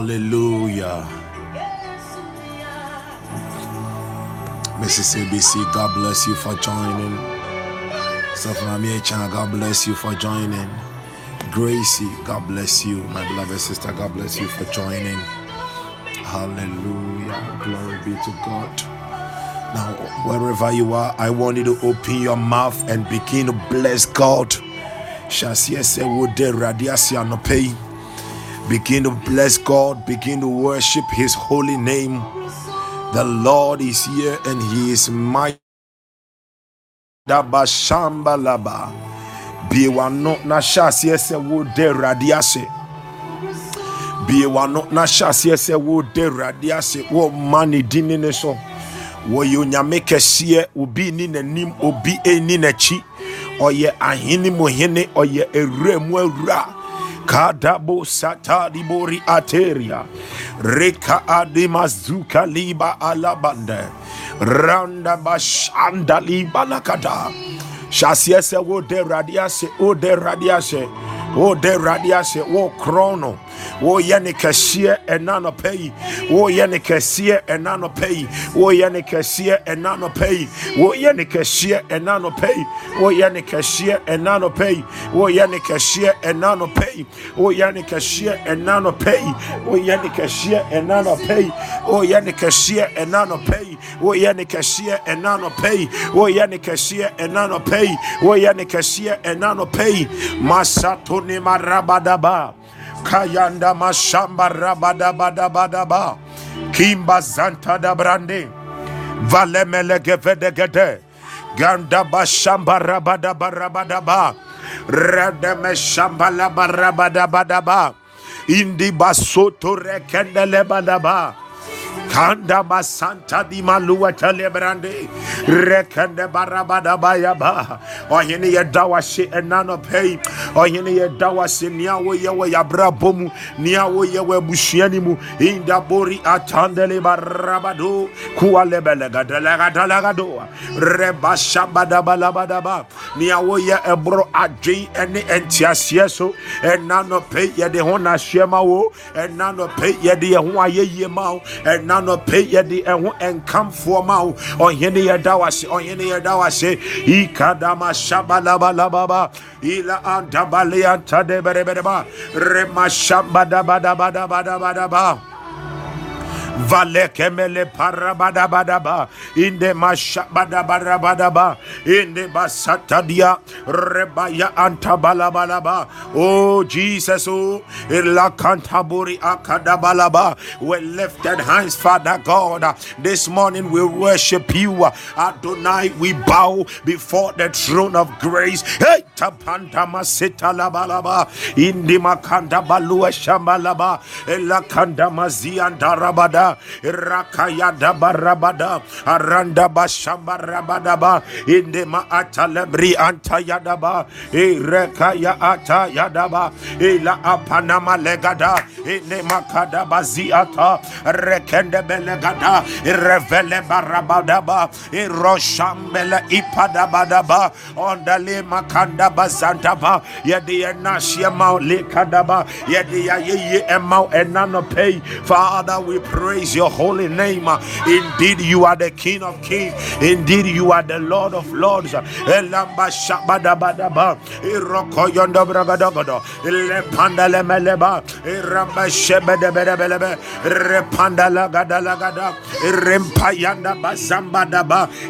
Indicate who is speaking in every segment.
Speaker 1: hallelujah. Mrs. ABC, God bless you for joining. Safnami Chan, God bless you for joining. Gracie, God bless you. My beloved sister, God bless you for joining. Hallelujah. Glory be to God. Now, wherever you are, I want you to open your mouth and begin to bless God. Shasia se wode radiasia no. Begin to bless God. Begin to worship His holy name. The Lord is here and He is mighty. Dabashamba laba. Biwano na shasia se wode radiase. Biwano na shasia se wode radiase. Wo mani dini ne so. wɔyɛ onyame kɛseɛ obi ni n'anim obi ni n'akyi ɔyɛ ahene mu hene ɔyɛ awura mu awura kadabo satadi bori ateria. Reka ademazuka liba alabande. Randa bashanda liba lakada. Shasiese wo de radiase o de radiase wode awurade ase wo korɔn no woyɛ ne kɛseɛ ɛna nɔpɛ yi woyɛ ne kɛseɛ ɛna nɔpɛ yi woyɛ ne kɛseɛ ɛna nɔpɛ yi woyɛ ne kɛseɛ ɛna nɔpɛ yi woyɛ ne kɛseɛ ɛna nɔpɛ yi woyɛ ne kɛseɛ ɛna nɔpɛ yi woyɛ ne kɛseɛ ɛna nɔpɛ yi woyɛ ne kɛseɛ ɛna nɔpɛ yi woyɛ ne kɛseɛ ɛna nɔpɛ yi woyɛ ne kɛseɛ ɛna nɔpɛ yi woyɛ ne kɛseɛ ɛna nɔpɛ yi woyɛ ne kɛseɛ ɛna nɔpɛ yi masato ne marabadaba. Kayanda mashamba rabadabadabadaba. Kimba zanta da brande. Valemele gevedegede ganda bashamba rabadabarabadaba rademe shamba labarabadabadaba indi basoto rekendele badaba Kanda basanta di malua telebrande. Rekende barabada bayaba. Oyene ye dawashi enano pei. Oyene ye dawashi niawo yewe yabrabomu. Niawo yewe bushienimu. Inda bori atandele barabado. Kua lebelega delega delega doa. Reba shabada balabada ba. Niawo ye ebro adri ene entiasieso. Enano pei ye de hona shema wo. Enano pei ye de ye ye ye mao. Enano nɔpɛ yɛde ɛho ɛnkamfoɔ ma wo. Ɔhene yɛda wase ɔhene yɛda wase. Ikadama ila antabaleantadebɛrebɛreba rema shambadabadabadabadabadaba Valekemele parabadabadaba. Inde mashabadabarabadaba inde basatadia. Rebaya antabalabalaba. Oh Jesus oh. Illa kantaburi akadabalaba. We lifted hands Father God. This morning we worship you. Adonai we bow before the throne of grace. Hey tapanta masita labalaba indi makanda balua kanda maziandarabada Rabada, Rakaya Dabarabada, Aranda Bashamba Rabadaba, Indema Atalebri Antayadaba, Erekaya Atayadaba, Ela Apanama Legada, Inema Kadabaziata, Rekende Belegada, Revele Barabadaba, Iroshambele Ipadabadaba, Ondale Makanda Bazantaba, Yedi Nashia Mount Lekadaba, Yedi Ye Emau Enanope. Father, we praise your holy name. Indeed, you are the King of Kings. Indeed, you are the Lord of Lords.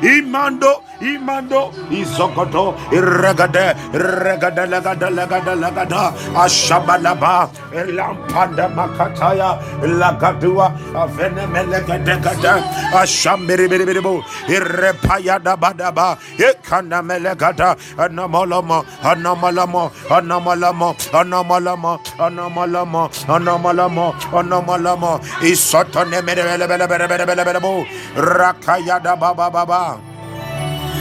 Speaker 1: Imando, Imando, Izogodo, Irregade, Regada Lagada Lagada Lagada, Ashabalaba, Lampanda Makataya, Lagadua, Ekana Melegada, Anamalama, Anamalamo, Anamalamo, Anamalamo, Anamalamo, Isotone Melebelebelebelebelebelebo, Rakayada Baba Baba,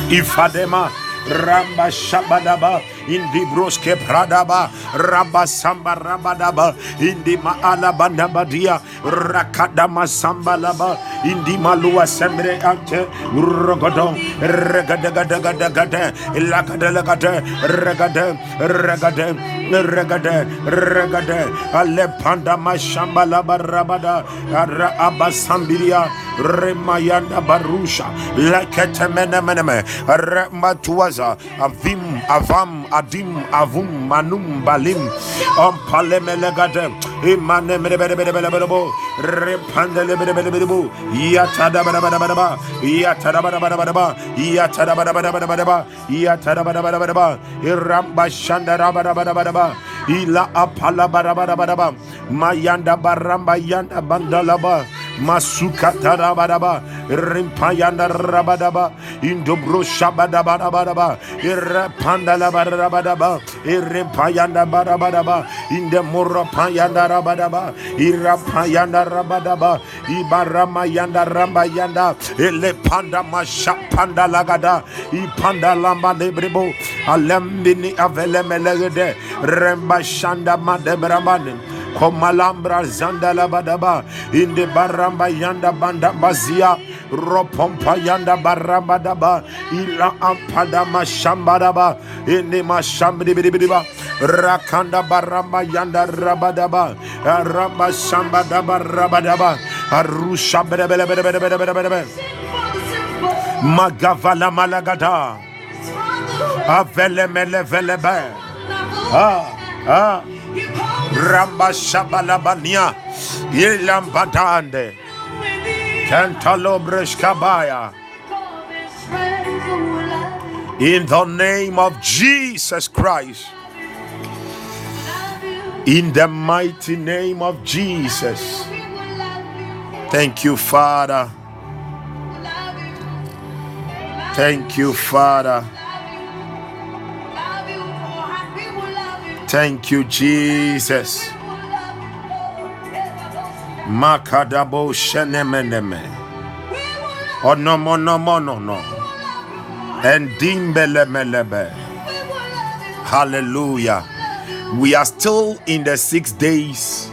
Speaker 1: Ifadema. Ramba Shabadaba, Indi Broske Pradaba, Ramba Samba Rabadaba, Indi Maala Bandabadia, Rakadama Sambalaba, Indi Malua Sembre Ante, Rogodon, Regadagadagadagada, Lakadalagade, Regade, Regade, Regade, Regade, Alepanda Mashambalaba Rabada, Ara Abasambiria, Remayanda Barusha, Laketemenemeneme, Rematuaza, Avim, Avam, Adim, Avum, Manum, Balim, Ompalemelegade, Imane Merebelebelebelebo, Repandelebelebelebo, Yatada Badabadabadaba, Yatada Badabadabadaba, Yatada Badabadabadaba, Yatada Badabadabadaba, Iramba Shandara Badabadabadaba, Ila Apala Badabadabadaba, Mayanda Baramba Yanda Bandalaba, Masuka tarabadaba, rimpayanda rabadaba, indobro shabadabadabadaba, irrapanda labadabadaba, irripayanda badabadaba, indemurra payanda rabadaba, irrapayanda rabadaba, ibaramayanda rambayanda, elepanda mashapanda lagada, ipanda lamba lebrebo, alembini avelemelegede, rembashanda madebramane, Komalambra Zandala Badaba in the Baramba Yanda Banda Bazia Ropompa Yanda Baramba Daba Ila Ampadama Shambadaba in the Mashambidibidiba Rakanda Baramba Yanda Rabadaba Ramba Shambadaba Rabadaba Arusha Bedebedebedebedebedebedebe. Magavala Malagada. Avele Mele Velebe Ah Ah Ramba Shabalabania. Cantalobresh Kabaya. In the name of Jesus Christ. In the mighty name of Jesus. Thank you Father. Thank you Father Thank you, Jesus. Makadabo shenemeneme. Oh, Onomonomonono. Endimbelemelebe. Hallelujah. We are still in the six days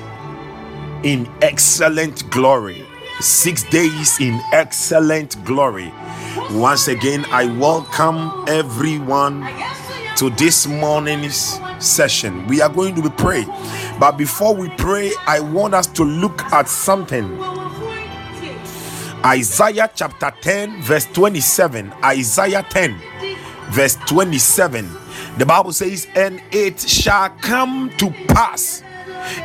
Speaker 1: in excellent glory. Six days in excellent glory. Once again, I welcome everyone to this morning's session. We are going to be praying. But before we pray, I want us to look at something. Isaiah chapter 10, verse 27. Isaiah 10, verse 27. The Bible says, And it shall come to pass,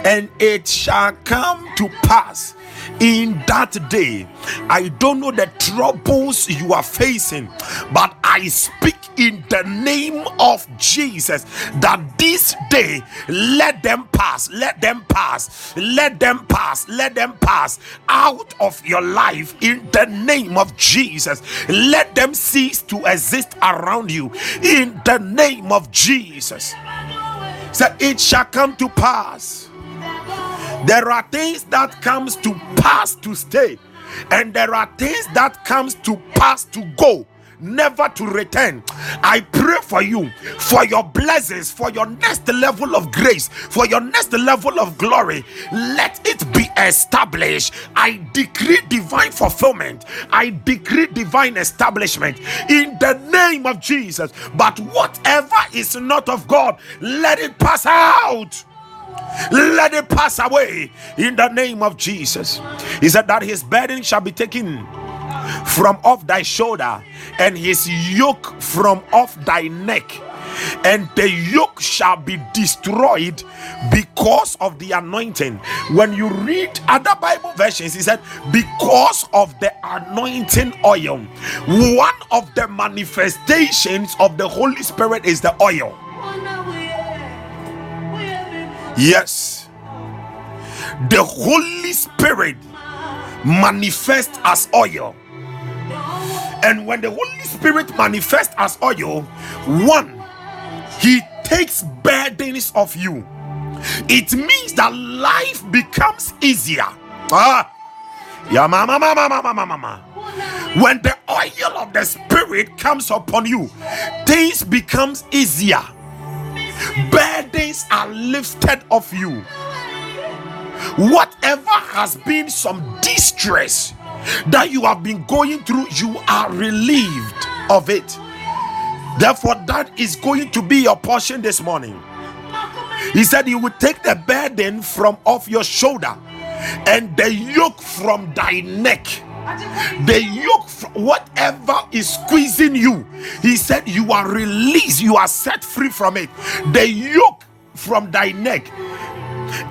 Speaker 1: and it shall come to pass in that day. I don't know the troubles you are facing, but I speak in the name of Jesus that this day let them pass, let them pass, let them pass, let them pass out of your life in the name of Jesus. Let them cease to exist around you in the name of Jesus. So it shall come to pass There are things that comes to pass to stay, and there are things that comes to pass to go never to return. I pray for you for your blessings, for your next level of grace, for your next level of glory. Let it be established. I decree divine fulfillment. I decree divine establishment in the name of Jesus. But whatever is not of God, let it pass out let it pass away in the name of Jesus. He said that his burden shall be taken from off thy shoulder and his yoke from off thy neck and the yoke shall be destroyed because of the anointing. When you read other Bible versions, he said, because of the anointing oil. One of the manifestations of the Holy Spirit is the oil. Yes, the Holy Spirit manifests as oil. And when the Holy Spirit manifests as oil, one, he takes burdens of you. It means that life becomes easier. Ah, yeah, mama, mama, mama, mama, mama. When the oil of the Spirit comes upon you, things becomes easier. Burdens are lifted off you. Whatever has been some distress that you have been going through, you are relieved of it. Therefore, that is going to be your portion this morning. He said, He would take the burden from off your shoulder and the yoke from thy neck. The yoke, whatever is squeezing you, he said, You are released, you are set free from it. The yoke from thy neck,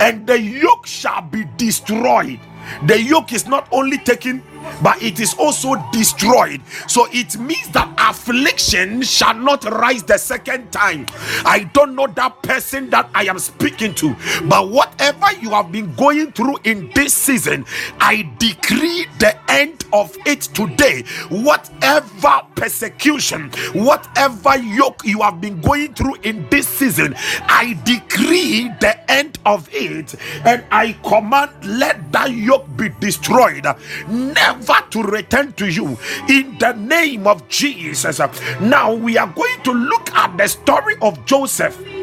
Speaker 1: and the yoke shall be destroyed the yoke is not only taken but it is also destroyed. So it means that affliction shall not rise the second time. I don't know that person that I am speaking to, but whatever you have been going through in this season, I decree the end of it today. Whatever persecution, whatever yoke you have been going through in this season, I decree the end of it and I command let that yoke be destroyed. Never never to return to you in the name of Jesus. Uh, now we are going to look at the story of Joseph.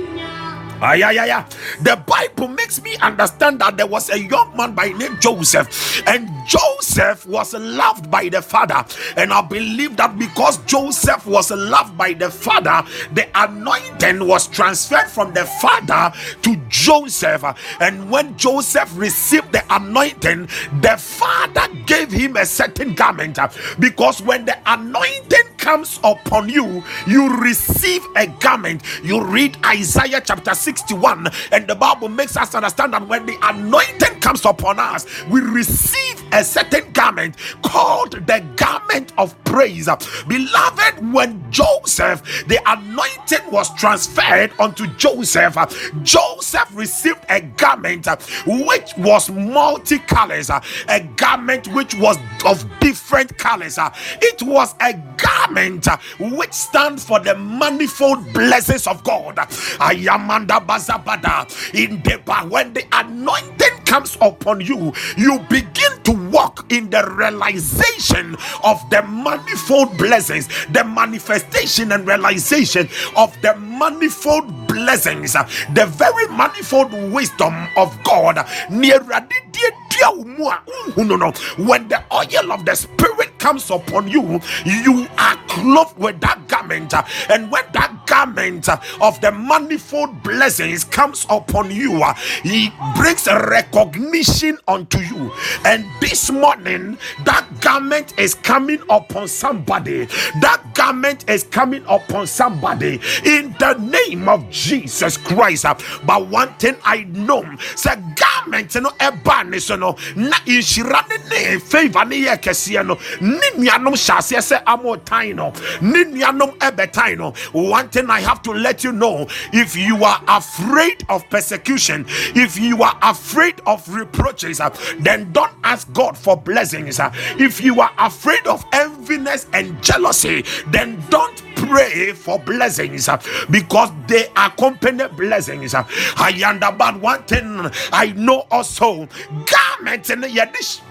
Speaker 1: Ah, yeah, yeah, yeah. The Bible makes me understand that there was a young man by name Joseph, and Joseph was loved by the father. And I believe that because Joseph was loved by the father, the anointing was transferred from the father to Joseph. And when Joseph received the anointing, the father gave him a certain garment because when the anointing comes upon you, you receive a garment. You read Isaiah chapter 61, and the Bible makes us understand that when the anointing comes upon us, we receive a certain garment called the garment of praise. Beloved, when Joseph, the anointing was transferred unto Joseph, Joseph received a garment which was multicolors, a garment which was of different colors. It was a garment which uh, stands for the manifold blessings of God. Ayamanda bazabada in the when the anointing comes upon you, you begin to walk in the realization of the manifold blessings, the manifestation and realization of the manifold blessings, uh, the very manifold wisdom of God. When the oil of the Spirit comes upon you, you are clothed with that garment, and when that garment of the manifold blessings comes upon you, He brings recognition unto you. And this morning, that garment is coming upon somebody. That garment is coming upon somebody in the name of Jesus Christ. But one thing I know, say garment no eba ne so no na inhyira ne ne favor ne yɛ kɛseɛ no. Ne nuanom hyɛ aseɛ sɛ amotan no. Ne nuanom ɛbɛtan no. One thing I have to let you know if you are afraid of persecution if you are afraid of reproaches then don't ask God for blessings if you are afraid of enviness and jealousy then don't pray for blessings uh, because they accompany blessings. Uh, I understand one thing I know also garment the yedish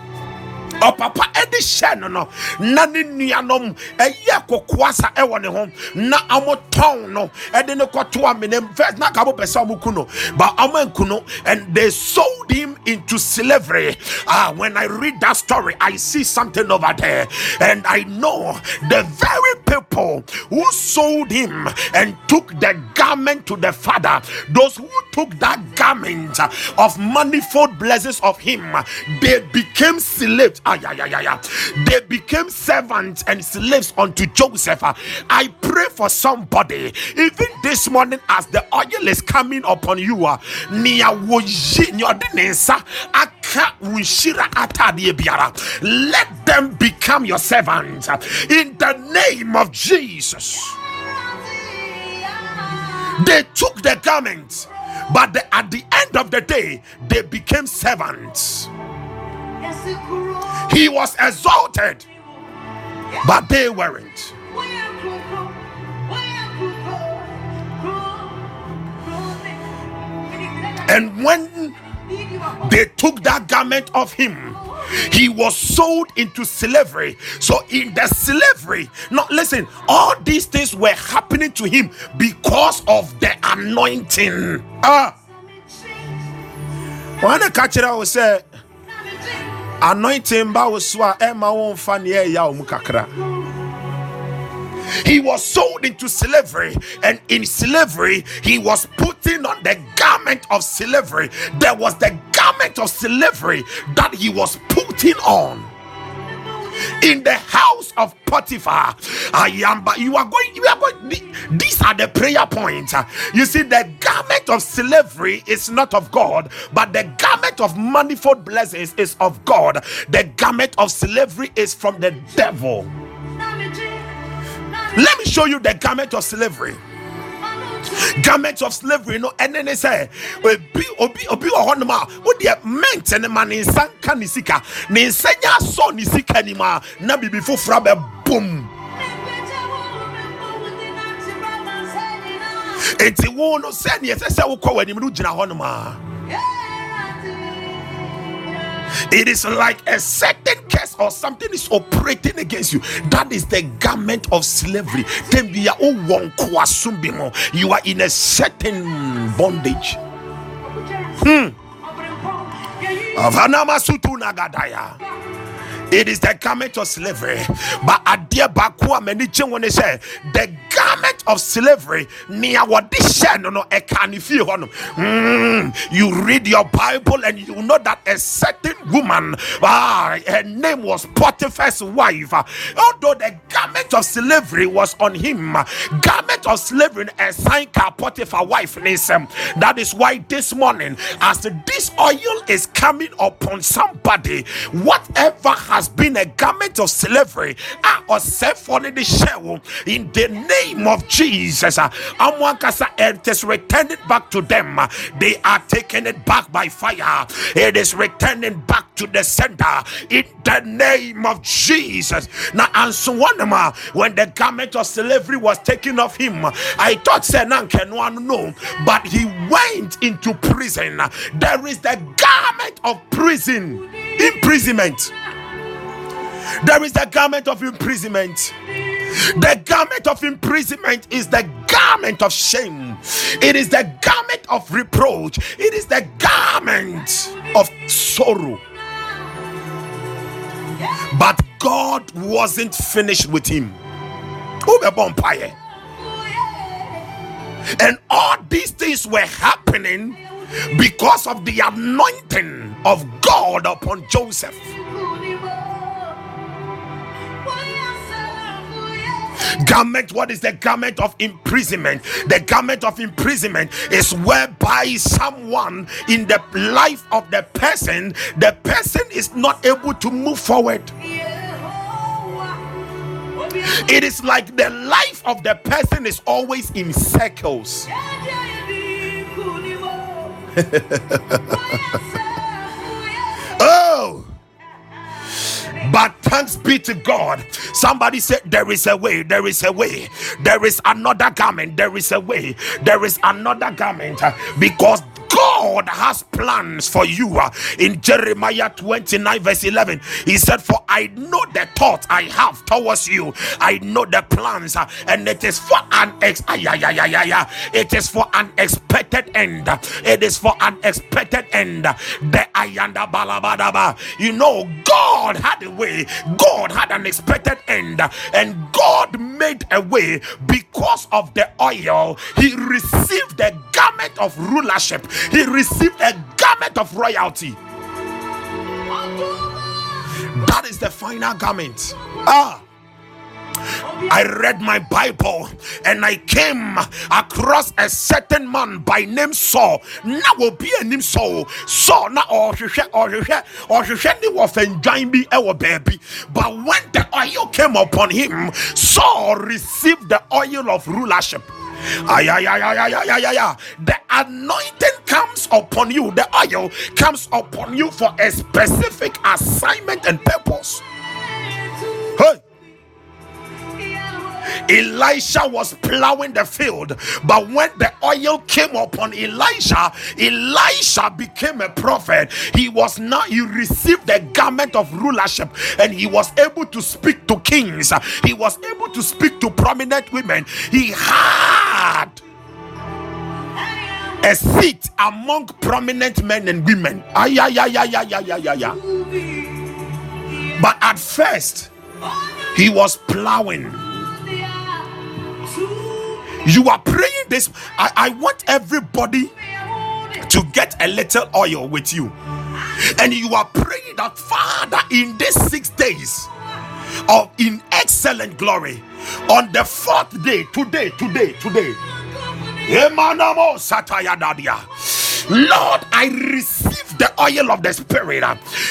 Speaker 1: ɔpapa ɛde hyɛ no no na ne nuanom ɛyɛ kokoasa ɛwɔ ne na ɔmo tɔn no ɛde ne kɔto amene first na kabo pɛ sɛ ɔmo ku no but ɔmo nku no and they sold him into slavery. Ah when I read that story I see something over there and I know the very people who sold him and took the garment to the father those who took that garment of manifold blessings of him they became slaves Ah, yeah, yeah, yeah, yeah. They became servants and slaves unto Joseph. I pray for somebody, even this morning, as the oil is coming upon you. Let them become your servants in the name of Jesus. They took the garments, but the- at the end of the day, they became servants. He was exalted, but they weren't. And when they took that garment of him, he was sold into slavery. So, in the slavery, now listen, all these things were happening to him because of the anointing. Ah, when the catcher will say, anointing ba wo so a ɛma wo mfa ne ɛyɛ wo mu kakra he was sold into slavery and in slavery he was putting on the garment of slavery there was the garment of slavery that he was putting on in the house of Potiphar. I am, but you are going, you are going. These are the prayer points. You see, the garment of slavery is not of God, but the garment of manifold blessings is of God. The garment of slavery is from the devil. Let me show you the garment of slavery. Garment of slavery, no, then they say, obi obi obi wɔ hɔnom a wodeɛ ment ne ma ne nsa nka ne sika. Ne nsa nya asɔ ne sika nim a na biribi foforɔ abɛbom enti wo no sɛneɛ ɛsɛ sɛ wokɔ w'anim no gyina hɔnom it is like a certain curse or something is operating against you. That is the garment of slavery. Then we are all one you are in a certain bondage. Hmm. Nagadaya. It is the garment of slavery. But adeɛ baako a m'ani gye ho ne sɛ the garment of slavery nea wɔde hyɛ no no no. Mm, you read your Bible and you know that a certain woman, ah, her name was Potiphar's wife. Although the garment of slavery was on him, garment of slavery a sign Potiphar wife listen. That is why this morning, as this oil is coming upon somebody, whatever has been a garment of slavery, ah, in the name of Jesus, ah, it is returning back to them. ah, They are taking it back by fire. It is returning back to the center in the name of Jesus. Now, and when the garment of slavery was taken off him, I thought say "Nanke, no one know, but he went into prison. There is the garment of prison, imprisonment. There is the garment of imprisonment. The garment of imprisonment is the garment of shame. It is the garment of reproach. It is the garment of sorrow. But God wasn't finished with him. And all these things were happening because of the anointing of God upon Joseph. Garment, what is the garment of imprisonment? The garment of imprisonment is whereby someone in the life of the person, the person is not able to move forward. It is like the life of the person is always in circles. Oh, but Thanks be to God. Somebody said, There is a way, there is a way, there is another garment, there is a way, there is another garment. Because God has plans for you. Uh, In Jeremiah 29, verse 11, he said, For I know the thoughts I have towards you, I know the plans, uh, and it is for an ex it is for an expected end. It is for an expected end. The ayanda. You know, God had a way, God had an expected end, and God made a way because of the oil. He received the garment of rulership, he received a garment of royalty. That is the final garment. Ah. I read my Bible and I came across a certain man by name Saul. Now will be a name Saul. Saul ɔhwehwɛ ɔhwehwɛ ɔhwehwɛ ne wɔfɛndwan bi ɛwɔ baabi. But when the oil came upon him, Saul received the oil of rulership. Ay, ay, ay, ay, ay, ay, ay, ay. The anointing comes upon you, the oil comes upon you for a specific assignment and purpose. Hey. Elisha was plowing the field, but when the oil came upon Elisha, Elisha became a prophet. He was now he received the garment of rulership and he was able to speak to kings, he was able to speak to prominent women. He had a seat among prominent men and women. Ay, ay, ay, ay, ay, ay, ay, ay. But at first, he was plowing. You are praying this. I, I want everybody to get a little oil with you. And you are praying that, Father, in these six days of in excellent glory, on the fourth day, today, today, today. Lord, I receive the oil of the Spirit.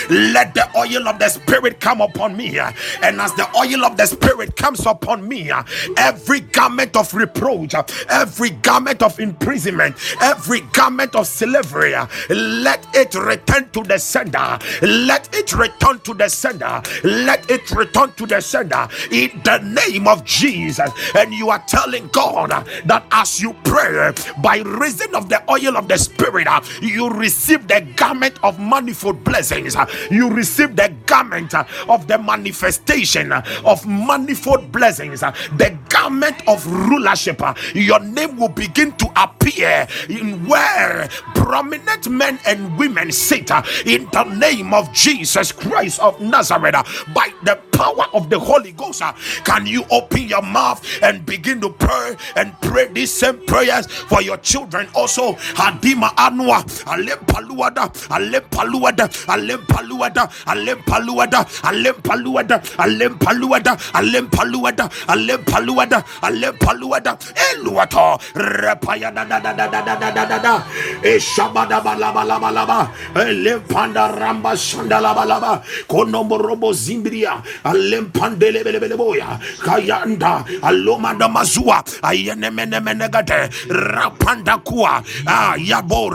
Speaker 1: Let the oil of the Spirit come upon me. And as the oil of the Spirit comes upon me, every garment of reproach, every garment of imprisonment, every garment of slavery, let it return to the sender. Let it return to the sender. Let it return to the sender in the name of Jesus. And you are telling God that as you pray by reason of the oil of the Spirit, uh, you receive the garment of manifold blessings. uh, You receive the garment uh, of the manifestation of manifold blessings, the garment of rulership. Your name will begin to appear in where prominent men and women sit in the name of Jesus Christ of Nazareth by the power of the Holy Ghost. Can you open your mouth and begin to pray and pray these same prayers for your children also? Hadima Anua, Alempaluada, Alempaluada, Alempaluada, Alempaluada, Alempaluada, Alempaluada, Alempaluada, Alempaluada, Alempaluada, Eluato, Repayada da da da da da da da da da, da, Eshabada balaba laba laba, Elempanda ramba shandalaba laba, Konomorobo Zimbria, Alempandele belebeleboya, Kayanda, Alomanda Mazua, Ayenemene menegate, Rapanda Kua, Ah, Yabo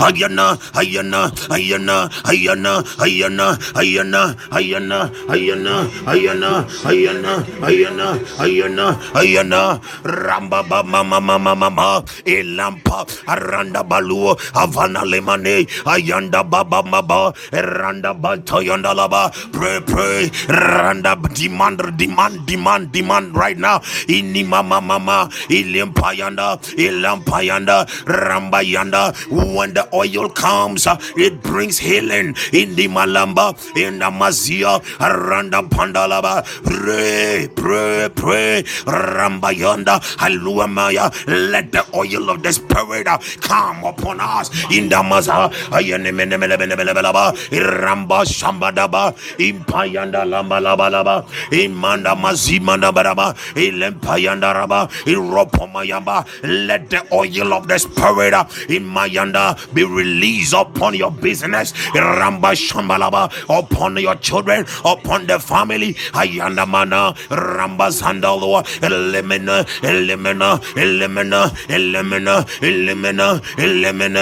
Speaker 1: Ayana, ayana, ayana, ayana, ayana, ayana, ayana, ayana, ayana, ayana, ayana, ayana, ayana, ramba ba mama mama mama, elampa, aranda balu, avana lemane, ayanda baba maba, randa batoyanda laba, pray pray, randa demand demand demand demand right now, ini mama mama, ilimpayanda, ilampayanda, ramba yanda, when oil comes, it brings healing in the Malamba, in the Mazia, Randa Pandalaba. Pray, pray, pray. Ramba Rambayonda, Haluamaya. Let the oil of the Spirit come upon us in the Maza. Ramba Shambadaba, Impayanda Lamba Laba Laba, Imanda Mazimanda Baraba, Ilempayanda Raba, Iropomayamba. Let the oil of the Spirit in Mayanda be released upon your business. Ramba Shambalaba, upon your children, upon the family. Ayanda Mana, Ramba Sandalo, Elimina, Elimina, Elimina, Elimina, Elimina, Elimina,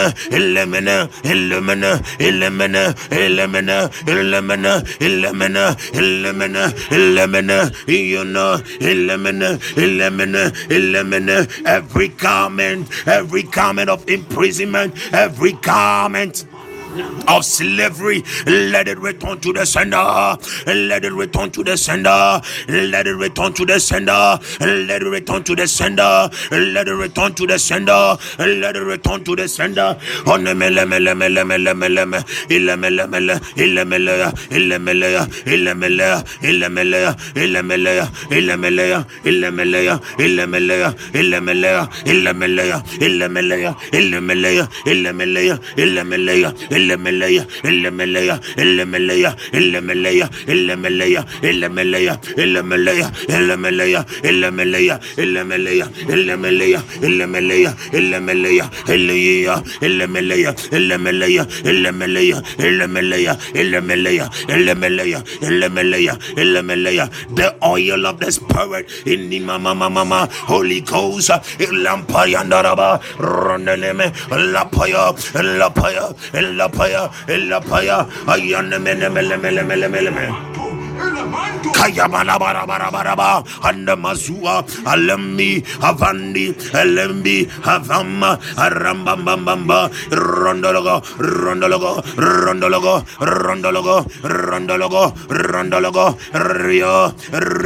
Speaker 1: Elimina, Elimina, Elimina, Elimina, Elimina, Elimina, Elimina, Elimina, know, Elimina, Elimina, Elimina, every garment, every garment of imprisonment, every every garment of slavery. Let it return to the sender. Let it return to the sender. Let it return to the sender. Let it return to the sender. Let it return to the sender. Let it return to the sender. On the mele mele mele mele mele mele mele mele mele ille mele ille mele ille mele ille mele ille mele ille mele ille mele ille mele ille mele ille mele ille mele ille mele ille mele illemelea illemelea illemelea illemelea illemelea illemelea illemelea illemelea illemelea illemelea illemelea illemelea illemelea illeya illemelea illemelea illemelea illemelea illemelea illemelea illemelea illemelea the oil of the spirit in the mama mama holy ghost ilampayandaraba rondeleme lapaya lapaya lapaya lapaya ayane mele mele mele mele mele mele kayabala bara bara bara ba and Mazua Alembi Avandi alambi avama Alembi Havama Arambambambamba Rondologo Rondologo Rondologo Rondologo Rondologo Rondologo Ria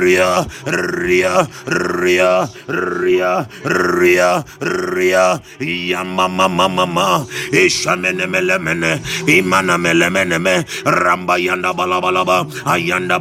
Speaker 1: Ria Ria Ria Ria Ria Ria Yamama Mama Ishamene Melemene Imana Melemene Ramba Yanda bala bala ba Ayanda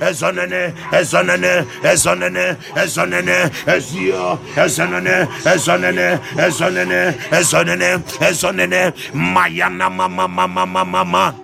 Speaker 1: ezonene ezonene ezonene ezonene ezio ezonene ezonene ezonene ezonene ezonene mayana mama mama mama mama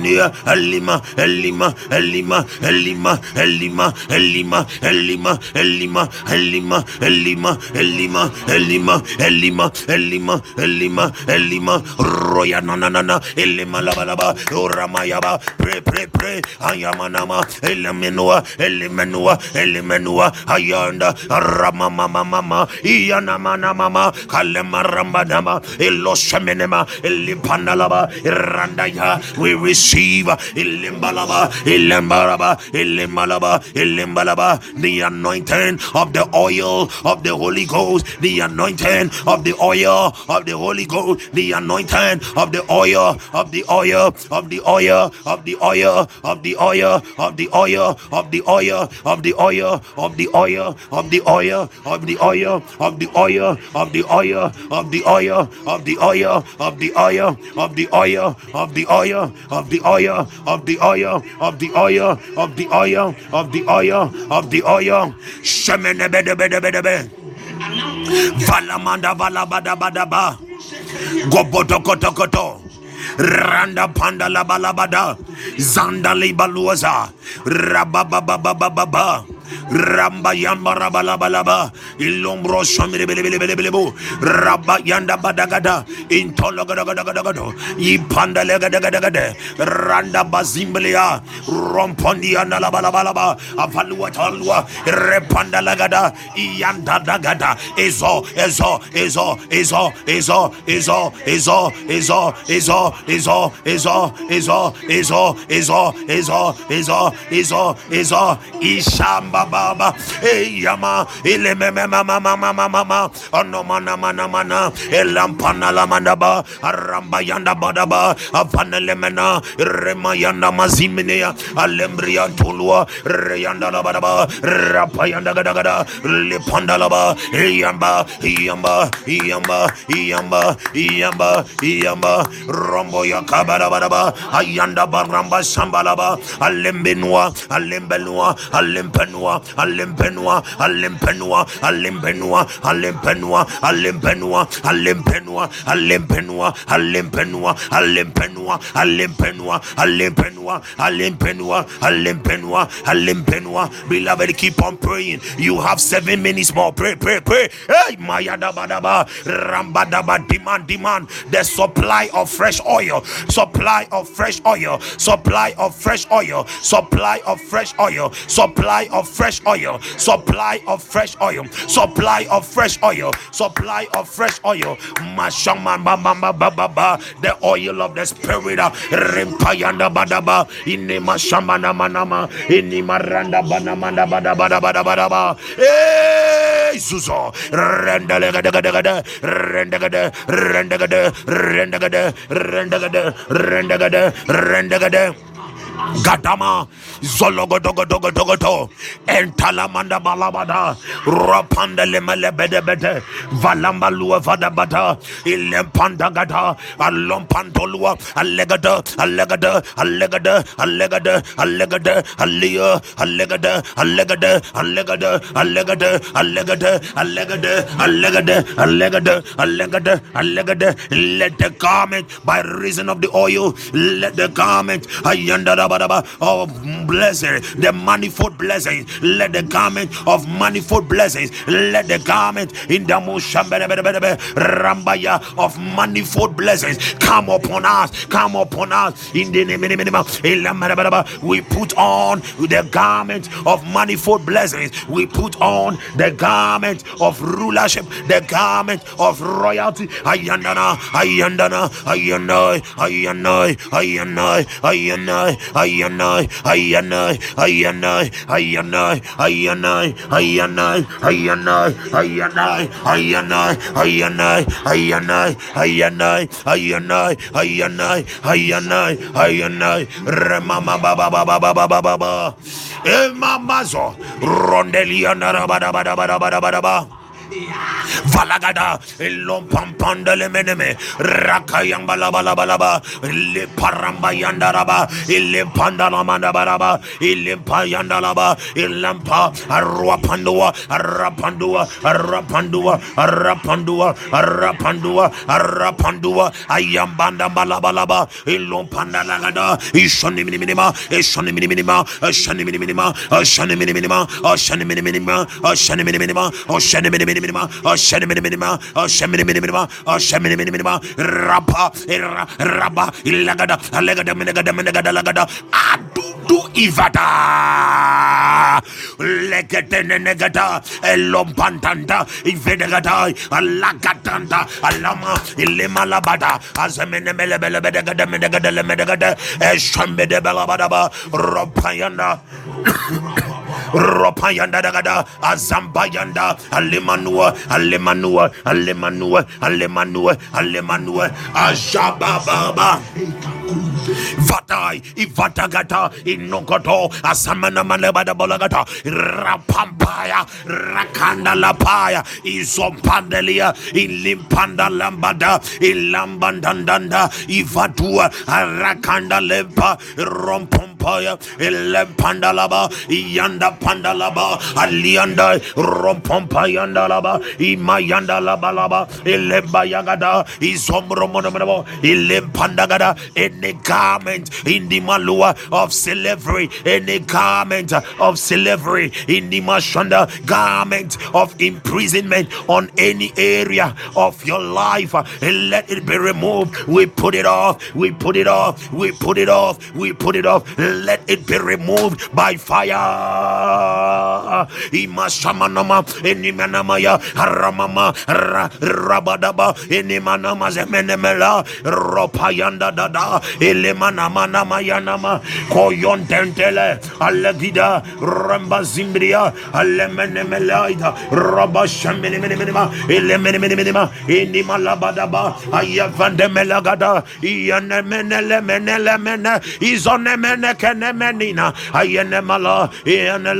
Speaker 1: ania elima elima elima elima elima elima elima elima elima elima elima elima elima elima elima elima roya na na na na elima la ba la ba oramayaba pre pre pre ayamanama elemenua elemenua elemenua ayanda rama mama mama iyana mana mama kalema ramba dama eloshemenema elipandalaba randaya we receive ilimbalaba ilimbalaba ilimbalaba ilimbalaba the anointing of the oil of the Holy Ghost the anointing of the oil of the Holy Ghost the anointing of the oil of the oil of the oil of the oil of the oil of the oil of the oil of the oil of the oil of the oil of the oil of the oil of the oil of the oil of the oil of the oil of the oil of the oil of the oil of the oil of the oil of the oil of the oil of the oil. Shemene bede bede bede be. Valamanda valabada bada ba. Gobodo koto koto. Randa panda la balabada zanda libaluaza rababababababa Ramba yamba raba laba ilombro shamire bele bele bele bele bo raba yanda badagada intolo gada gada gada gada ipanda lega gada gada gada randa bazimbelia rompondi anda laba laba laba avalua talua repanda lagada iyanda dagada ezo ezo ezo ezo ezo ezo ezo ezo ezo ezo ezo ezo ezo ezo ezo ezo ezo ezo ishamba baba eyama ile meme mama mama mama ono mana mana mana elampana la mandaba aramba yanda badaba afanele mena rema yanda mazimine alembria tulua. Reyanda la badaba rapa yanda gada gada lepanda la ba. Yamba yamba yamba yamba yamba yamba. Rombo ya kabara badaba ayanda baramba sambalaba alembenua alembenua alempenua alempenua alempenua alempenua alempenua alempenua alempenua alempenua alempenua alempenua alempenua alempenua alempenua alempenua alempenua beloved keep on praying you have seven minutes more pray pray pray hey mayadabadaba rambadaba demand demand the supply of fresh oil supply of fresh oil supply of fresh oil supply of fresh oil supply of fresh oil, supply of fresh oil, supply of fresh oil, supply of fresh oil. The oil of the spirit. Ah, Rimpayanda badaba inni mashamana manama inni maranda banamanda bada bada bada bada bada. Hey Zuzo. Rendele gada gada gada rendagada rendagada rendagada rendagada rendagada rendagada Gadama Zologodogodogodogodo Entalamanda Balabada Rapanda Bede Valamba Lua Vadabada Ilempanda Gada Alompantolua Allegada Allegada Allegada Allegada Allegada Alia Allegada Allegada Allegada Allegada Allegada Allegada Allegada Allegada Allegada Allegada Let the garment by reason of the oil let the garment Ayanda of blessing, the manifold blessings. Let the garment of manifold blessings, let the garment in the Rambaya of manifold blessings come upon us, come upon us in the name we put on the garment of manifold blessings, we put on the garment of rulership, the garment of royalty. Ayandana, ayandana, ayandai, ayandai, ayandai, ayandai, ayanai ayanai ayanai ayanai ayanai ayanai ayanai ayanai ayanai ayanai ayanai ayanai ayanai ayanai ayanai ayanai remama baba baba baba baba baba emamazo rondelia narabada bada bada bada bada bada Valagada, Lompampanda Lemeneme, Rakayam Balabalabalaba, Le Paramba Yandaraba, Ile Pandalamanda Baraba, Ile Payandalaba, Ilampa, Arwapandua, Arapandua, Arapandua, Arapandua, Arapandua, Arapandua, Ayambanda Balabalaba, Ilompanda Lagada, Ishani Minima, Ishani Minima, Ishani Minima, Ishani Minima, Ishani Minima, Ishani Minima, Ishani Minima, minima, mini minima, or shen mini minima, or shen minima, or shen minima, rapa, rapa, ilagada, alagada, minagada, minagada, lagada, adudu ivada, legate negata, elompantanda, ivedegata, alagatanda, alama, ilima labada, azemenemelebelebedegada, menegada, lemedegada, eshambedebelabadaba, ropayana ropayanda. Dagada, Azambayanda, Alemanua, Alemanua, Alemanua, Alemanua, Alemanua, Ajababa. Vadai, Ivadagata, Inokoto, Asamana Malebada Bolagata, Rapampaya, Rakanda Lapaya, Izompandelia, Ilimpanda Lambada, Ilambandandanda, Ivadua, Rakanda Lempa, Rompompaya, Ilempandalaba, Yanda Pandalaba, Alianda, Rompompayandalaba, Imayandalabalaba, Ilembayagada, Izomromonomo, Ilempandagada, any garment in the malua of slavery, any garment of slavery in the mashanda, garment of imprisonment on any area of your life, and let it be removed. We put it off, we put it off, we put it off, we put it off. Let it be removed by fire imashamanama inimanamaya ramama rabadaba inimanama zemenemela ropayanda dada ilimanamanama yanama koyontentele alegida rambazimbria alemenemelaida rabashamenemenemenema elemenemenemenema inimalabadaba ayavandemelagada iyanemenelemenelemene izonemenekenemenina ayenemala iyanele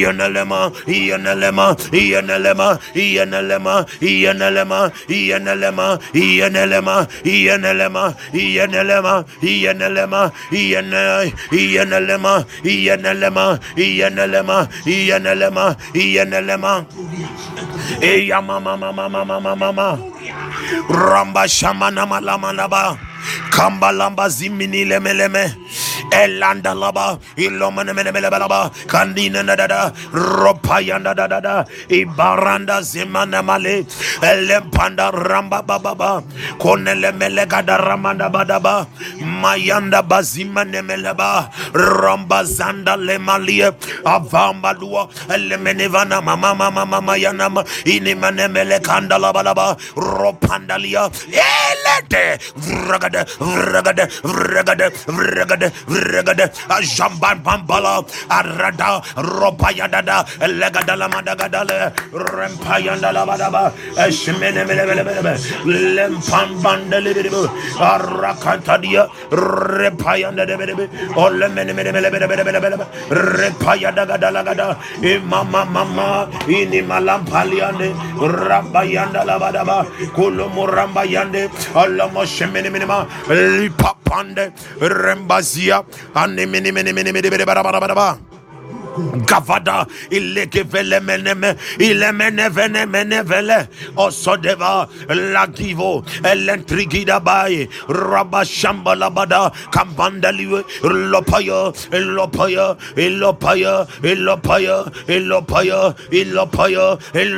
Speaker 1: yenelema, yenelema, yenelema, yenelema, yenelema, yenelema, yenelema, yenelema, yenelema, yenelema, yenelema, yenelema, yenelema, yenelema, yenelema, yenelema. Ey mama mama mama mama mama. Ramba şamana malama laba. Kamba lamba zimini leme leme. Elanda laba Ilomene mene mele laba Kandina da da da Ropayanda da da da Ibaranda zimana male Elempanda ramba baba Konele mele gada ramanda badaba Mayanda bazima nemeleba Ramba zanda lemalie Avamba lua Elemenevana mama mama mama yanama Inimane mele kanda laba laba Ropandalia Elete Vragade Vragade Vragade Vragade regada ajamban bambala arada ropayadada legadala madagadale rempayandala badaba eshmene mele mele mele lempambandele biribu arakatadia repayandele biribu olemene mele mele mele mele mele mele repayadagadala gada imama mama ini malampaliande rabayandala badaba kulumuramba yande olomo shemene mene ma lipapande rembazia Animini Mini Mini Mini Mini Gavada ilekevele meneme ilemene vene mene vele osodeva lagivo elentrigida bai raba shamba labada kambandaliwe lopaya lopaya lopaya lopaya lopaya lopaya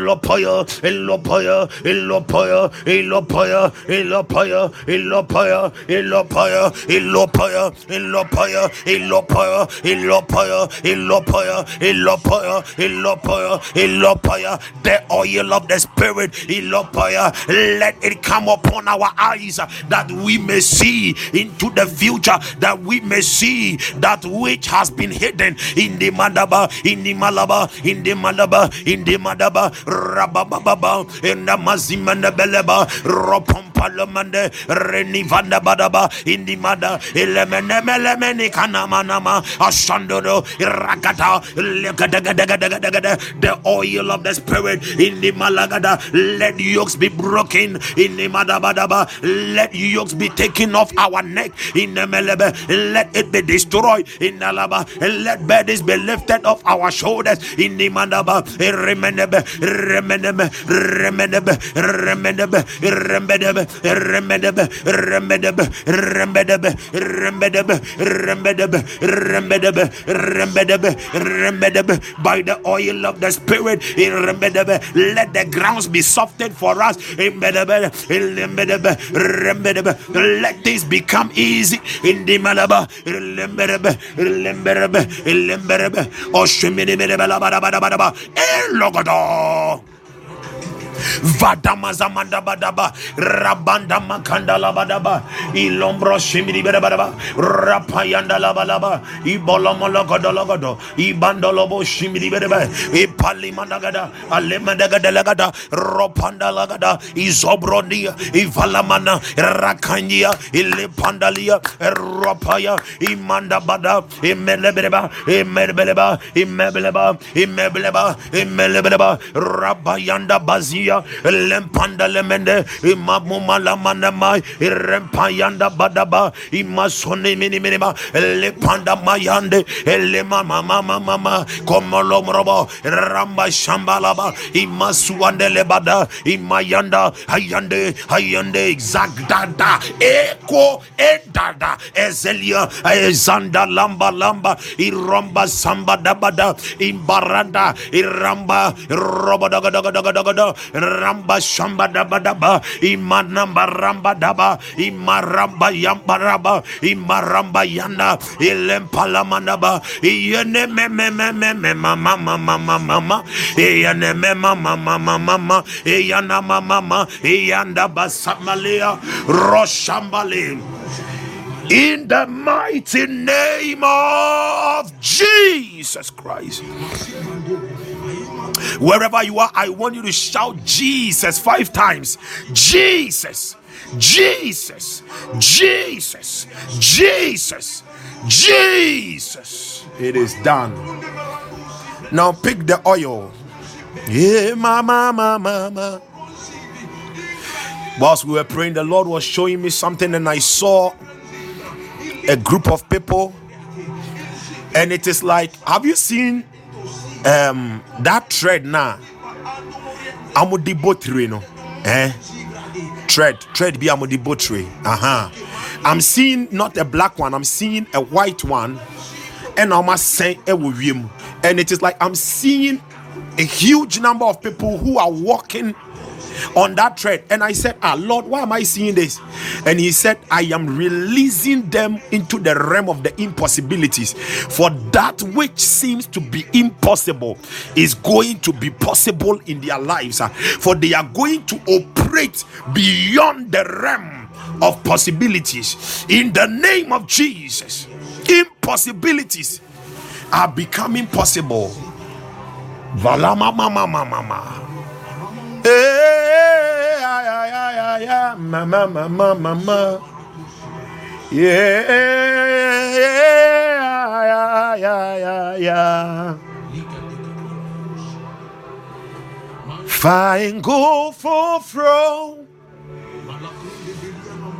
Speaker 1: lopaya lopaya lopaya lopaya lopaya lopaya lopaya lopaya lopaya lopaya lopaya lopaya ilopaya ilopaya ilopaya the oil of the spirit ilopaya let it come upon our eyes that we may see into the future that we may see that which has been hidden in the madaba in the malaba in the malaba in the madaba. Rabababa in the mazimanda beleba. Ropompalamande renivanda badaba in the mada. Elemene melemene kanamanama ashandodo ragata the oil of the spirit in the malagada. Let yokes be broken in the madabadaba. Let yokes be taken off our neck in the melebe. Let it be destroyed in the laba let burdens be lifted off our shoulders in the madaba. Remenebe by the oil of the Spirit. Let the grounds be softened for us. Let this become easy in the Malaba. Oh, Elogodo. Eh, Vadamazamanda badaba, Rabanda makanda labadaba, Ilombro shimidi badaba, Rapayanda labalaba, Ibolomologodologodo, Ibandolobo shimidi badaba, Ipalimanagada, Alemadagada, Ropanda lagada, Izobrodia, Ivalamana, Rakanya, Ilipandalia, Ropaya, Imanda bada, Imelebeba, Imelebeba, Imelebeba, Imelebeba, Imelebeba, Rabayanda bazia lempanda lemende imamuma la manama irempayanda badaba imasone mini minima lepanda mayande elema mama mama mama. komolo mrobo ramba shambalaba imasuande lebada imayanda hayande hayande zagdada eko edada ezelia ezanda lamba lamba iromba samba dabada imbaranda iramba robo daga daga daga daga ramba shamba daba daba imanamba ramba daba imaramba yamba raba imaramba yanda ilempala manaba iyene me me me me me mama mama mama mama iyene me mama mama mama iyana mama mama iyanda basamalia roshambale in the mighty name of Jesus Christ. Wherever you are, I want you to shout Jesus five times. Jesus, Jesus, Jesus, Jesus, Jesus. It is done. Now pick the oil. Yeah, mama, mama, mama. Whilst we were praying, the Lord was showing me something, and I saw a group of people, and it is like, have you seen um that thread now I'm amudi botire no eh? Thread thread be amudi botire uh-huh i'm seeing not a black one i'm seeing a white one and i'm a saying and it is like i'm seeing a huge number of people who are walking on that thread. And I said, Ah, Lord, why am I seeing this? And he said, I am releasing them into the realm of the impossibilities. For that which seems to be impossible is going to be possible in their lives. Ah. For they are going to operate beyond the realm of possibilities. In the name of Jesus, impossibilities are becoming possible. Valama mama mama mama. Hey, yeah, yeah, mama, mama, mama. Yeah, yeah, yeah, yeah, yeah. Fine go for fro.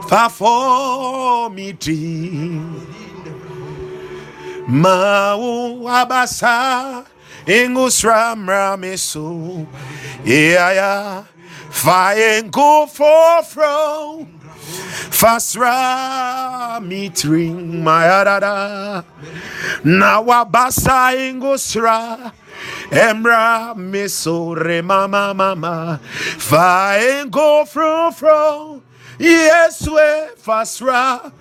Speaker 1: Fa for me. Mau abasa. Ingus ram ramisu. Yeah, yeah. Fire go for fro. Fasra mitring my adada. Nawabasa ingusra. Emra miso re mama mama. Fire go fro fro. Yes, we fasra.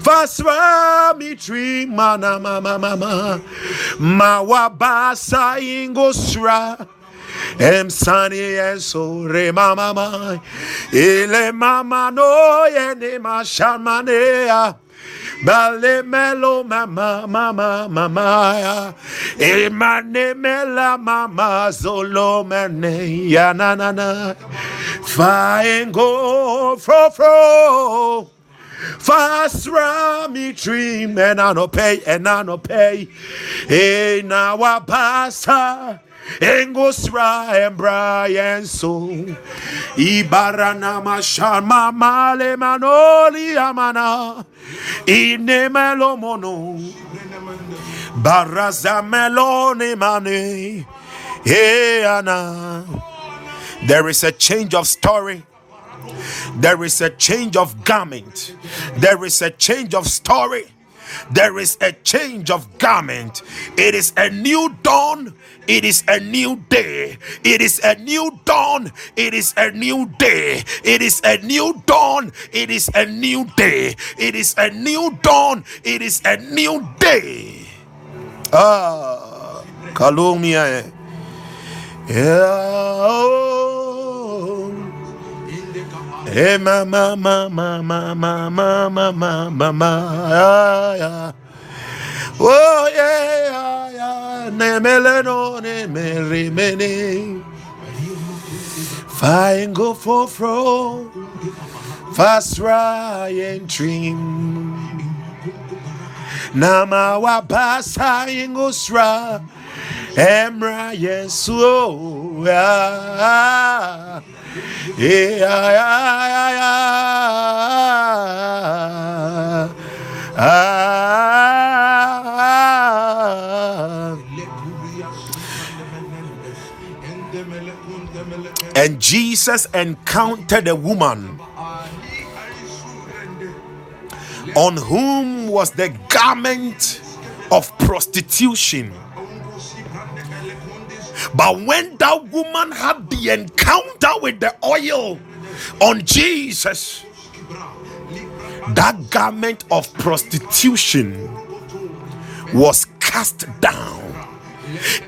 Speaker 1: Fasra mitri mana mama mama. Mawabasa ingusra. Sani eso re mama mai ele mama no ye ne ma shamanea Bale melo mama mama mama ya. Emane mela mama zolo mene ya na na na. Faengo fro fro. Fast me dream and I no pay and I no pay. Hey now I pass Engosra Brian so Ibarana Mashama Male Manoli Amana Inemelo Mono Baraza Melone Mane Hey Anna There is a change of story there is a change of garment. There is a change of story. there is a change of garment. It is a new dawn. It is a new day. It is a new dawn. It is a new day. It is a new dawn. It is a new day. It is a new dawn. It is a new day. Ah, calumnia. Yeah. Oh. Hey, mama, mama, mama, mama, mama, mama. Oh, yeah nemelenone merimene faengo fofro fasra yentrim. Nama wabasa yengosra emra yesuo. Ya ya ya ya. Ah. And Jesus encountered a woman on whom was the garment of prostitution. But when that woman had the encounter with the oil on Jesus, that garment of prostitution was cast down.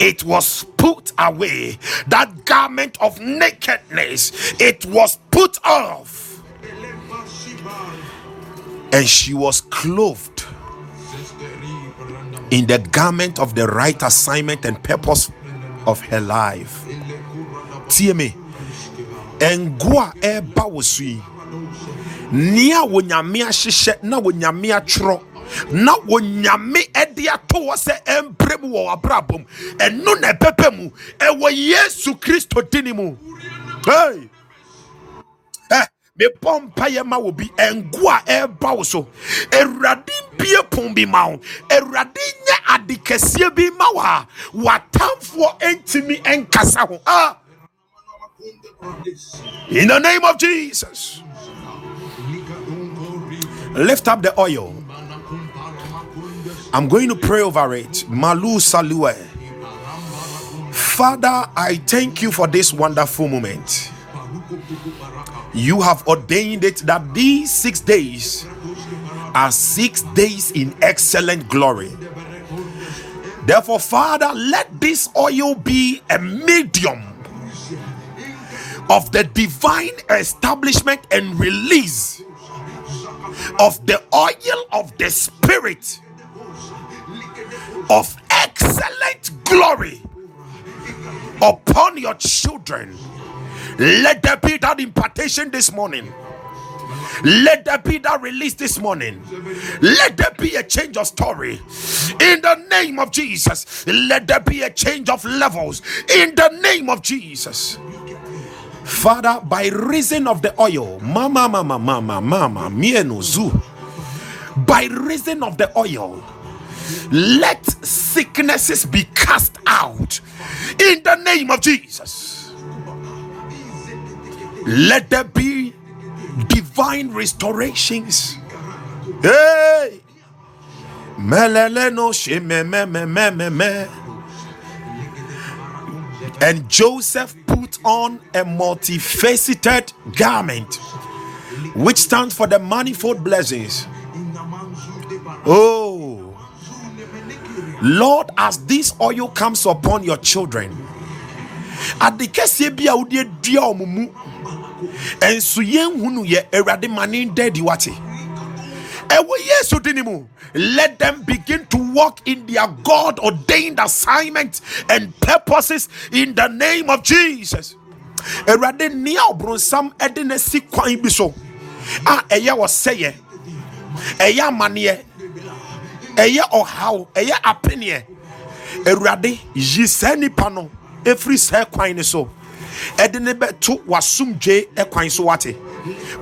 Speaker 1: It was put away. That garment of nakedness, it was put off. And she was clothed in the garment of the right assignment and purpose of her life. Tie me. Ngo a ɛreba wɔ wonyame ahyehyɛ na wonyame atwerɛ. Na wonyame ɛde ato hɔ sɛ ɛmprɛ mu wɔ w'abrabɔ mu. Ɛno na mu. Ɛwɔ yesu kristo dini mu. Hey! Eh, mepɔ mpayɛ ma wɔ bi ɛngo a ɛreba wo so. Awurade bie pon bi ma wo. Awurade nyɛ ade kɛseɛ bi ma wo a w'atamfoɔ ho. Ah! In the name of jesus. Lift up the oil. I'm going to pray over it. Malu salue. Father i thank you for this wonderful moment. You have ordained it that these six days are six days in excellent glory. Therefore, Father, let this oil be a medium of the divine establishment and release of the oil of the Spirit of excellent glory upon your children. Let there be that impartation this morning. Let there be that release this morning. Let there be a change of story. In the name of Jesus. Let there be a change of levels. In the name of Jesus. Father, by reason of the oil, mama, mama, mama, mama, mienu zu. By reason of the oil, let sicknesses be cast out. In the name of Jesus. Let there be divine restorations. Hey! Meleleno shemememememe. And Joseph put on a multifaceted garment, which stands for the manifold blessings. Oh, Lord, as this oil comes upon your children, ade kɛseɛ bi a wode adua ɔmo mu ɛnso yɛnhunu yɛ awurade ma ne da adi wate ɛwɔ let them begin to walk in their god ordained assignment and purposes in the name of jesus. Awurade nea ɔbronsam ɛde no si kwan bi so. A ɛyɛ ɔsɛyɛ ɛyɛ amanneɛ ɛyɛ ɔhaw ɛyɛ apeneɛ awurade yi saa nipa no ɛfiri saa kwan no ɛkwan so wate.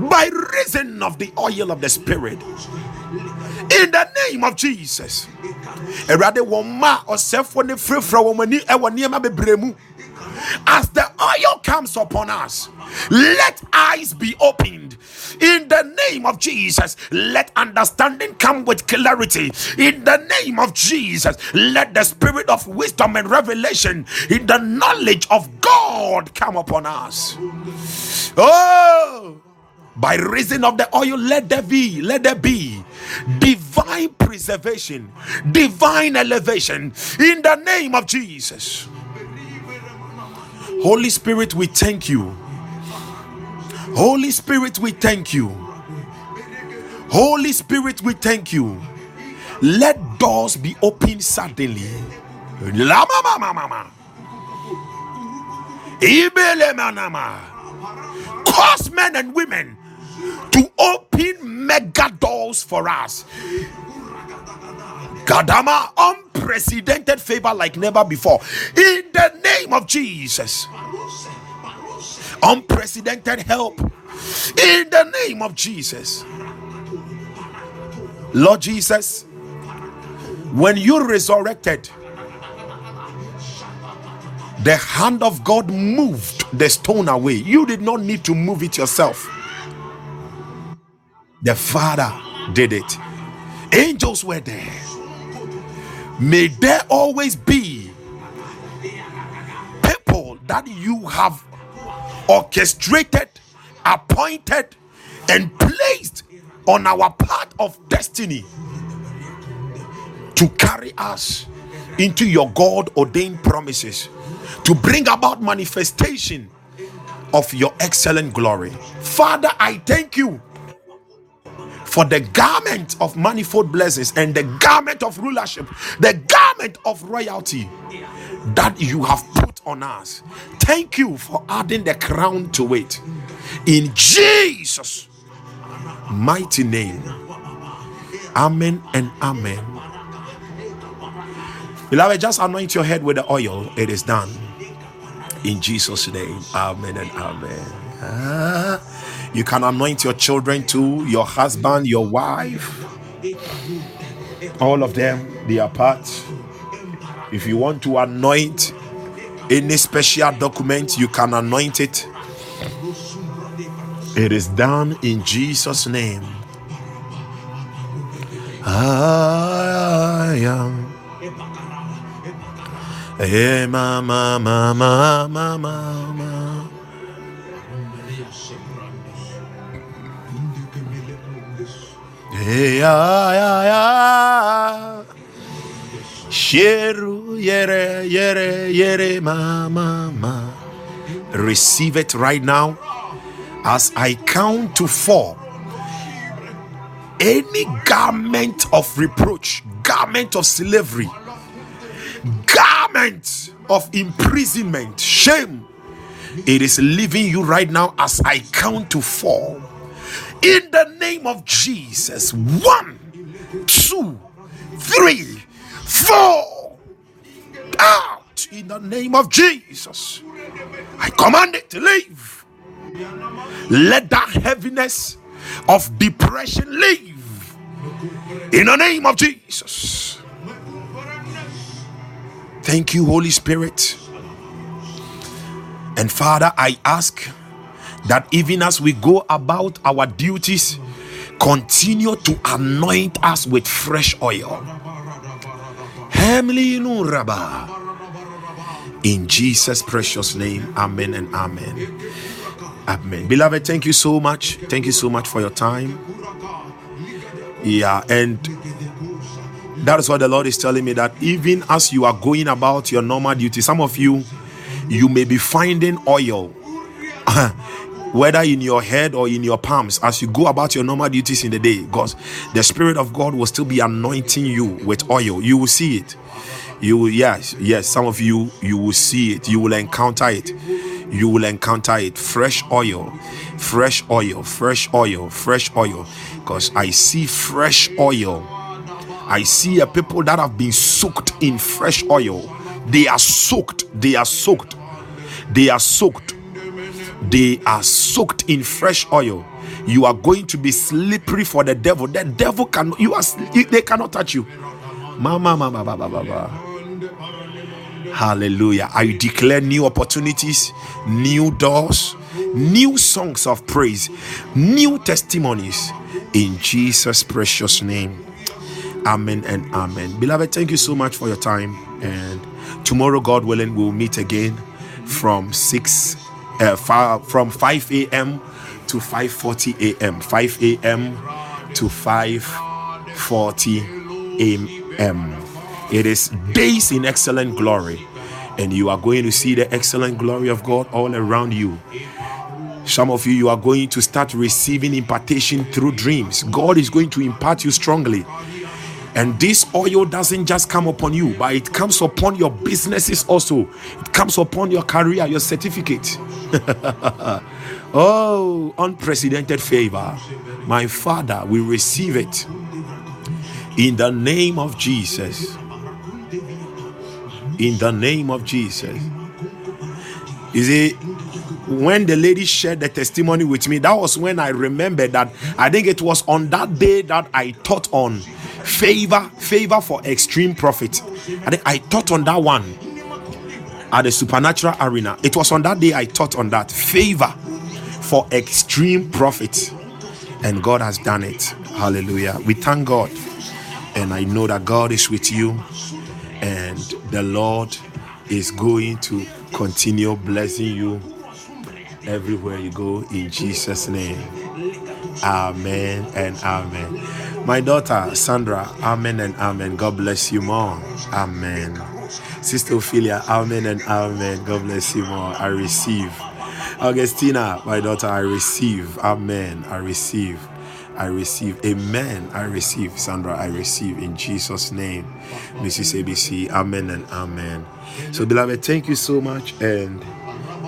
Speaker 1: By reason of the oil of the spirit in the name of jesus wɔn mma ne firifira wɔn ani ɛwɔ nneɛma bebree mu As the oil comes upon us, let eyes be opened in the name of Jesus. Let understanding come with clarity in the name of Jesus. Let the spirit of wisdom and revelation in the knowledge of God come upon us. Oh, by reason of the oil, let there be, let there be divine preservation, divine elevation in the name of Jesus. Holy Spirit, we thank you. Holy Spirit, we thank you. Holy Spirit, we thank you. Let doors be opened suddenly. Cause men and women to open mega doors for us. Kadama, unprecedented favor like never before. In name of Jesus. Unprecedented help. In the name of Jesus. Lord Jesus, when you resurrected, the hand of God moved the stone away. You did not need to move it yourself. The Father did it. Angels were there. May there always be that you have orchestrated, appointed, and placed on our path of destiny to carry us into your God ordained promises, to bring about manifestation of your excellent glory. Father, I thank you for the garment of manifold blessings and the garment of rulership, the garment of royalty that you have put on us. Thank you for adding the crown to it. In Jesus' mighty name. Amen and amen. Beloved, just anoint your head with the oil. It is done. In Jesus' name. Amen and amen. Ah. You can anoint your children too, your husband, your wife. All of them, they are part. If you want to anoint any special document, you can anoint it. It is done in Jesus' name. I am. Eh, hey, mama, mama, mama, mama. Ya, ya, ya. Sheru, yere, yere, yere, ma, ma, ma. Receive it right now as I count to four. Any garment of reproach, garment of slavery, garment of imprisonment, shame, it is leaving you right now as I count to four. In the name of Jesus. One, two, three, four. Out in the name of Jesus. I command it to leave. Let that heaviness of depression leave. In the name of Jesus. Thank you, Holy Spirit. And Father, I ask that even as we go about our duties, continue to anoint us with fresh oil. In Jesus' precious name, amen and amen. Amen. Beloved, thank you so much. Thank you so much for your time. Yeah, and that is what the Lord is telling me that even as you are going about your normal duty, some of you you may be finding oil whether in your head or in your palms as you go about your normal duties in the day because the spirit of god will still be anointing you with oil. You will see it. You will yes yes some of you you will see it. You will encounter it. You will encounter it. Fresh oil fresh oil fresh oil fresh oil. Because i see fresh oil. I see a people that have been soaked in fresh oil. They are soaked. They are soaked. They are soaked they are soaked in fresh oil you are going to be slippery for the devil the devil can you are they cannot touch you mama mama baba baba Hallelujah. I declare new opportunities, new doors, new songs of praise, new testimonies in Jesus' precious name. Amen and amen. Beloved, thank you so much for your time. And tomorrow, God willing, we'll meet again from 6 uh, from 5 a.m. to 5:40 a.m. 5 a.m. to 5:40 a.m. It is days in excellent glory, and you are going to see the excellent glory of God all around you. Some of you, you are going to start receiving impartation through dreams. God is going to impart you strongly. And this oil doesn't just come upon you, but it comes upon your businesses also. It comes upon your career, your certificate. oh, unprecedented favor. My Father we receive it in the name of Jesus. In the name of Jesus. You see, when the lady shared the testimony with me, that was when I remembered that I think it was on that day that I taught on favor, favor for extreme profit. I I taught on that one at the supernatural arena. It was on that day I taught on that favor for extreme profit, and God has done it. Hallelujah. We thank God, and I know that God is with you, and the Lord is going to continue blessing you everywhere you go in Jesus' name. Amen and amen. My daughter Sandra, amen and amen. God bless you more. Amen. Sister Ophelia, amen and amen. God bless you more. I receive. Augustina, my daughter, I receive. Amen. I receive. I receive. Amen. I receive. Sandra, I receive in Jesus' name. Mrs. ABC, amen and amen. So, beloved, thank you so much and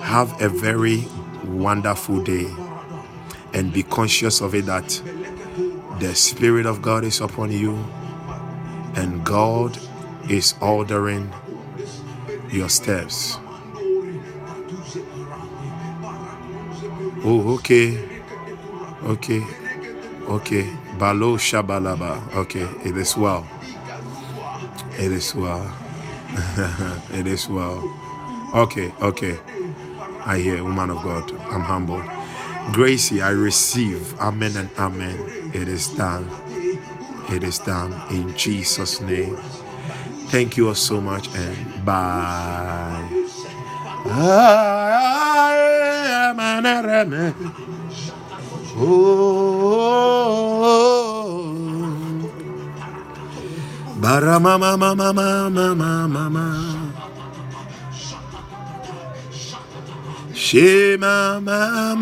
Speaker 1: have a very wonderful day. And be conscious of it that the Spirit of God is upon you and God is ordering your steps. Oh, okay. Okay. Okay. Balo Shabalaba. Okay. It is well. It is well. it is well. Okay. Okay. I hear, woman of God. I'm humbled. Gracie, I receive. Amen and amen. It is done. It is done in Jesus' name. Thank you all so much and bye. Shema mama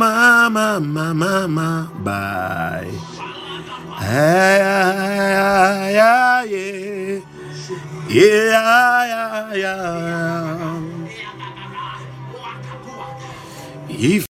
Speaker 1: mama mama bye. Yeah, yeah, yeah. Yeah, yeah, yeah. If